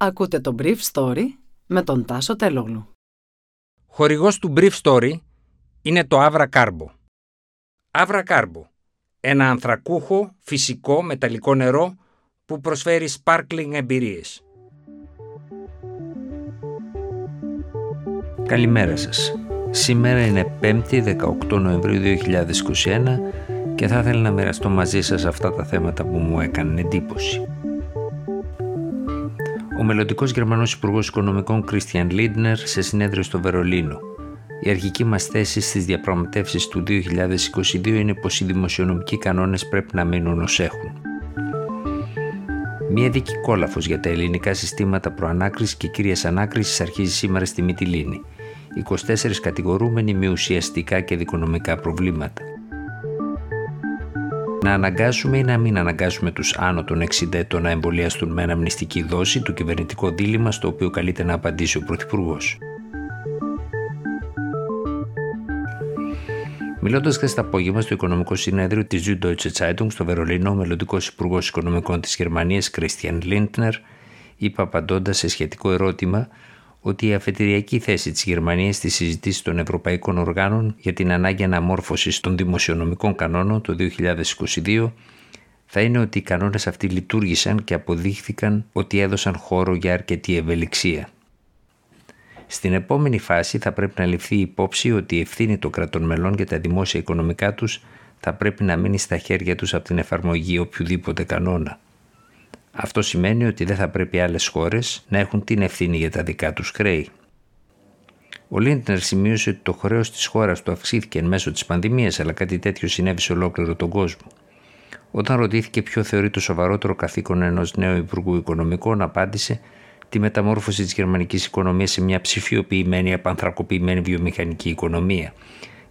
Ακούτε το Brief Story με τον Τάσο Τελόγλου. Χορηγός του Brief Story είναι το Avra Carbo. Avra Carbo, ένα ανθρακούχο, φυσικό, μεταλλικό νερό που προσφέρει sparkling εμπειρίες. Καλημέρα σας. Σήμερα είναι 5η 18 Νοεμβρίου 2021 και θα ήθελα να μοιραστώ μαζί σας αυτά τα θέματα που μου έκανε εντύπωση. Ο μελλοντικός Γερμανός Υπουργός Οικονομικών Κρίστιαν Λίντνερ σε συνέδριο στο Βερολίνο. Η αρχική μας θέση στις διαπραγματεύσεις του 2022 είναι πως οι δημοσιονομικοί κανόνες πρέπει να μείνουν ως έχουν. Μία δίκη κόλαφος για τα ελληνικά συστήματα προανάκρισης και κύριας ανάκρισης αρχίζει σήμερα στη Μυτιλίνη. 24 κατηγορούμενοι με ουσιαστικά και δικονομικά προβλήματα. Να αναγκάσουμε ή να μην αναγκάσουμε τους άνω των 60 ετών να εμβολιαστούν με αναμνηστική δόση του κυβερνητικό δίλημα στο οποίο καλείται να απαντήσει ο Πρωθυπουργός. Μιλώντας χθες το απόγευμα στο Οικονομικό Συνέδριο της Süddeutsche Zeitung στο Βερολίνο, ο μελλοντικός Υπουργός Οικονομικών της Γερμανίας, Christian Lindner, είπε απαντώντας σε σχετικό ερώτημα ότι η αφετηριακή θέση της Γερμανίας στη συζητήση των ευρωπαϊκών οργάνων για την ανάγκη αναμόρφωσης των δημοσιονομικών κανόνων το 2022 θα είναι ότι οι κανόνες αυτοί λειτουργήσαν και αποδείχθηκαν ότι έδωσαν χώρο για αρκετή ευελιξία. Στην επόμενη φάση θα πρέπει να ληφθεί υπόψη ότι η ευθύνη των κρατών μελών για τα δημόσια οικονομικά τους θα πρέπει να μείνει στα χέρια τους από την εφαρμογή οποιοδήποτε κανόνα. Αυτό σημαίνει ότι δεν θα πρέπει άλλες χώρες να έχουν την ευθύνη για τα δικά τους χρέη. Ο Λίντνερ σημείωσε ότι το χρέος της χώρας του αυξήθηκε εν μέσω της πανδημίας, αλλά κάτι τέτοιο συνέβη σε ολόκληρο τον κόσμο. Όταν ρωτήθηκε ποιο θεωρεί το σοβαρότερο καθήκον ενός νέου Υπουργού Οικονομικών, απάντησε τη μεταμόρφωση της γερμανικής οικονομίας σε μια ψηφιοποιημένη, απανθρακοποιημένη βιομηχανική οικονομία,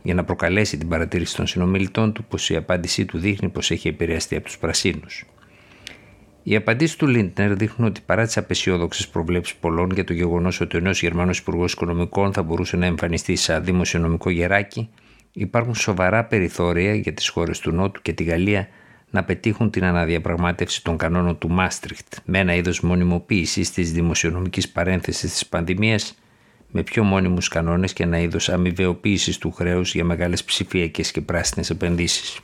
για να προκαλέσει την παρατήρηση των συνομιλητών του πως η απάντησή του δείχνει πως έχει επηρεαστεί από τους πρασίνους. Οι απαντήσεις του Λίντνερ δείχνουν ότι παρά τις απεσιόδοξες προβλέψεις πολλών για το γεγονός ότι ο νέος Γερμανός Υπουργός Οικονομικών θα μπορούσε να εμφανιστεί σαν δημοσιονομικό γεράκι, υπάρχουν σοβαρά περιθώρια για τις χώρες του Νότου και τη Γαλλία να πετύχουν την αναδιαπραγμάτευση των κανόνων του Μάστριχτ με ένα είδος μονιμοποίησης της δημοσιονομικής παρένθεσης της πανδημίας με πιο μόνιμους κανόνες και ένα είδος αμοιβαιοποίησης του χρέους για μεγάλες ψηφιακές και πράσινες επενδύσεις.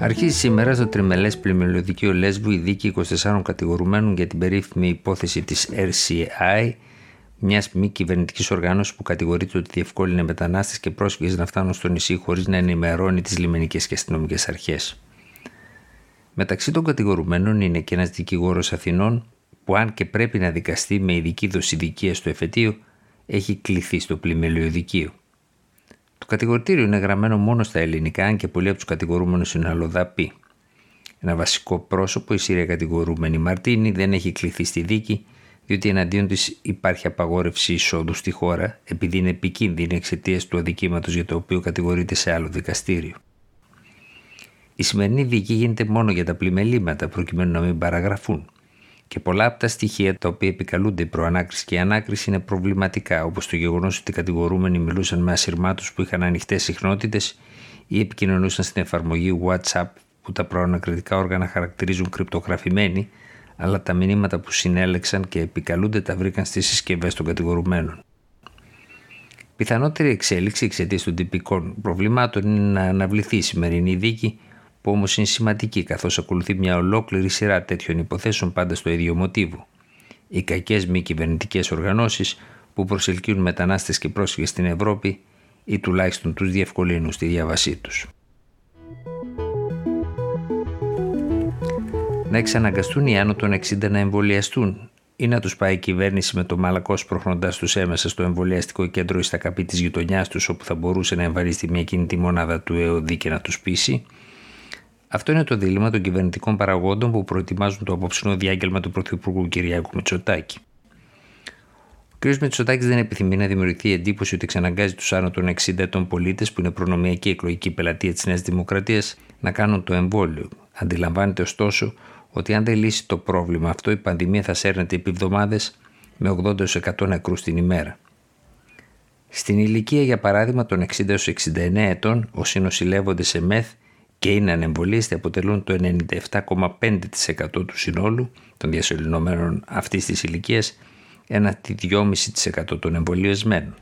Αρχίζει σήμερα στο τριμελές πλημελιωδικείο Λέσβου η δίκη 24 κατηγορουμένων για την περίφημη υπόθεση της RCI, μιας μη κυβερνητικής οργάνωσης που κατηγορείται ότι διευκόλυνε μετανάστες και πρόσφυγες να φτάνουν στο νησί χωρίς να ενημερώνει τις λιμενικές και αστυνομικές αρχές. Μεταξύ των κατηγορουμένων είναι και ένας δικηγόρος Αθηνών που, αν και πρέπει να δικαστεί με ειδική δοσηδικία στο εφετείο, έχει κληθεί στο πλημελιωδικείο. Το κατηγορητήριο είναι γραμμένο μόνο στα ελληνικά, αν και πολλοί από τους κατηγορούμενους είναι αλλοδαποί. Ένα βασικό πρόσωπο, η Σύρια κατηγορούμενη Μαρτίνη, δεν έχει κληθεί στη δίκη, διότι εναντίον της υπάρχει απαγόρευση εισόδου στη χώρα, επειδή είναι επικίνδυνη εξαιτίας του αδικήματος για το οποίο κατηγορείται σε άλλο δικαστήριο. Η σημερινή δίκη γίνεται μόνο για τα πλημελήματα, προκειμένου να μην παραγραφούν και πολλά από τα στοιχεία τα οποία επικαλούνται η προανάκριση και η ανάκριση είναι προβληματικά, όπως το γεγονός ότι οι κατηγορούμενοι μιλούσαν με ασυρμάτους που είχαν ανοιχτές συχνότητες ή επικοινωνούσαν στην εφαρμογή WhatsApp που τα προανακριτικά όργανα χαρακτηρίζουν κρυπτογραφημένοι, αλλά τα μηνύματα που συνέλεξαν και επικαλούνται τα βρήκαν στις συσκευές των κατηγορουμένων. Πιθανότερη εξέλιξη εξαιτίας των τυπικών προβλημάτων είναι να αναβληθεί η σημερινή δίκη που όμως είναι σημαντική καθώς ακολουθεί μια ολόκληρη σειρά τέτοιων υποθέσεων πάντα στο ίδιο μοτίβο. Οι κακές μη κυβερνητικές οργανώσεις που προσελκύουν μετανάστες και πρόσφυγες στην Ευρώπη ή τουλάχιστον τους διευκολύνουν στη διάβασή τους. Να εξαναγκαστούν οι άνω των 60 να εμβολιαστούν ή να τους πάει η κυβέρνηση με το μαλακός σπροχνοντά τους έμεσα στο εμβολιαστικό κέντρο ή στα καπή της γειτονιάς τους, όπου θα μπορούσε να εμβαρίσει μια κινητή μονάδα του ΕΟΔ και να τους πείσει, αυτό είναι το δίλημα των κυβερνητικών παραγόντων που προετοιμάζουν το απόψινό διάγγελμα του Πρωθυπουργού Κυριάκου Μητσοτάκη. Ο κ. Μητσοτάκης δεν επιθυμεί να δημιουργηθεί η εντύπωση ότι εξαναγκάζει τους άνω των 60 ετών πολίτες, που είναι προνομιακή εκλογική πελατεία της Νέας Δημοκρατίας, να κάνουν το εμβόλιο. Αντιλαμβάνεται ωστόσο ότι αν δεν λύσει το πρόβλημα αυτό, η πανδημία θα σέρνεται επί εβδομάδες με 80-100 νεκρούς την ημέρα. Στην ηλικία, για παράδειγμα, των 60-69 ετών, όσοι νοσηλεύονται σε μεθ και είναι ανεμβολίαστοι αποτελούν το 97,5% του συνόλου των διασωληνωμένων αυτής της ηλικίας ένα 2,5% των εμβολιασμένων.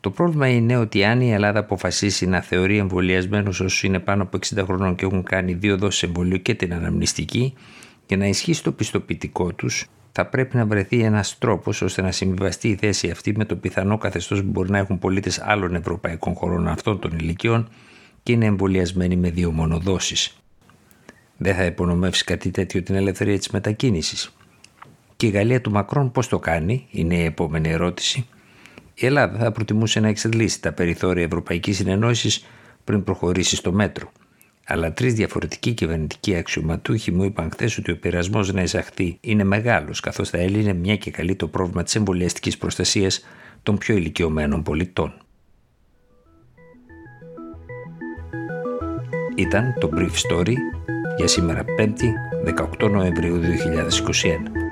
Το πρόβλημα είναι ότι αν η Ελλάδα αποφασίσει να θεωρεί εμβολιασμένους όσους είναι πάνω από 60 χρονών και έχουν κάνει δύο δόσεις εμβολίου και την αναμνηστική, για να ισχύσει το πιστοποιητικό τους, θα πρέπει να βρεθεί ένας τρόπος ώστε να συμβιβαστεί η θέση αυτή με το πιθανό καθεστώς που μπορεί να έχουν πολίτες άλλων ευρωπαϊκών χωρών αυτών των ηλικιών και είναι εμβολιασμένοι με δύο μονοδόσεις. Δεν θα υπονομεύσει κάτι τέτοιο την ελευθερία της μετακίνησης. Και η Γαλλία του Μακρόν πώς το κάνει, είναι η επόμενη ερώτηση. Η Ελλάδα θα προτιμούσε να εξαντλήσει τα περιθώρια Ευρωπαϊκής Συνεννόησης πριν προχωρήσει στο μέτρο. Αλλά τρεις διαφορετικοί κυβερνητικοί αξιωματούχοι μου είπαν χθες ότι ο πειρασμός να εισαχθεί είναι μεγάλος, καθώς θα έλυνε μια και καλή το πρόβλημα της εμβολιαστικής προστασίας των πιο ηλικιωμένων πολιτών. Ήταν το Brief Story για σήμερα 5η 18 Νοεμβρίου 2021.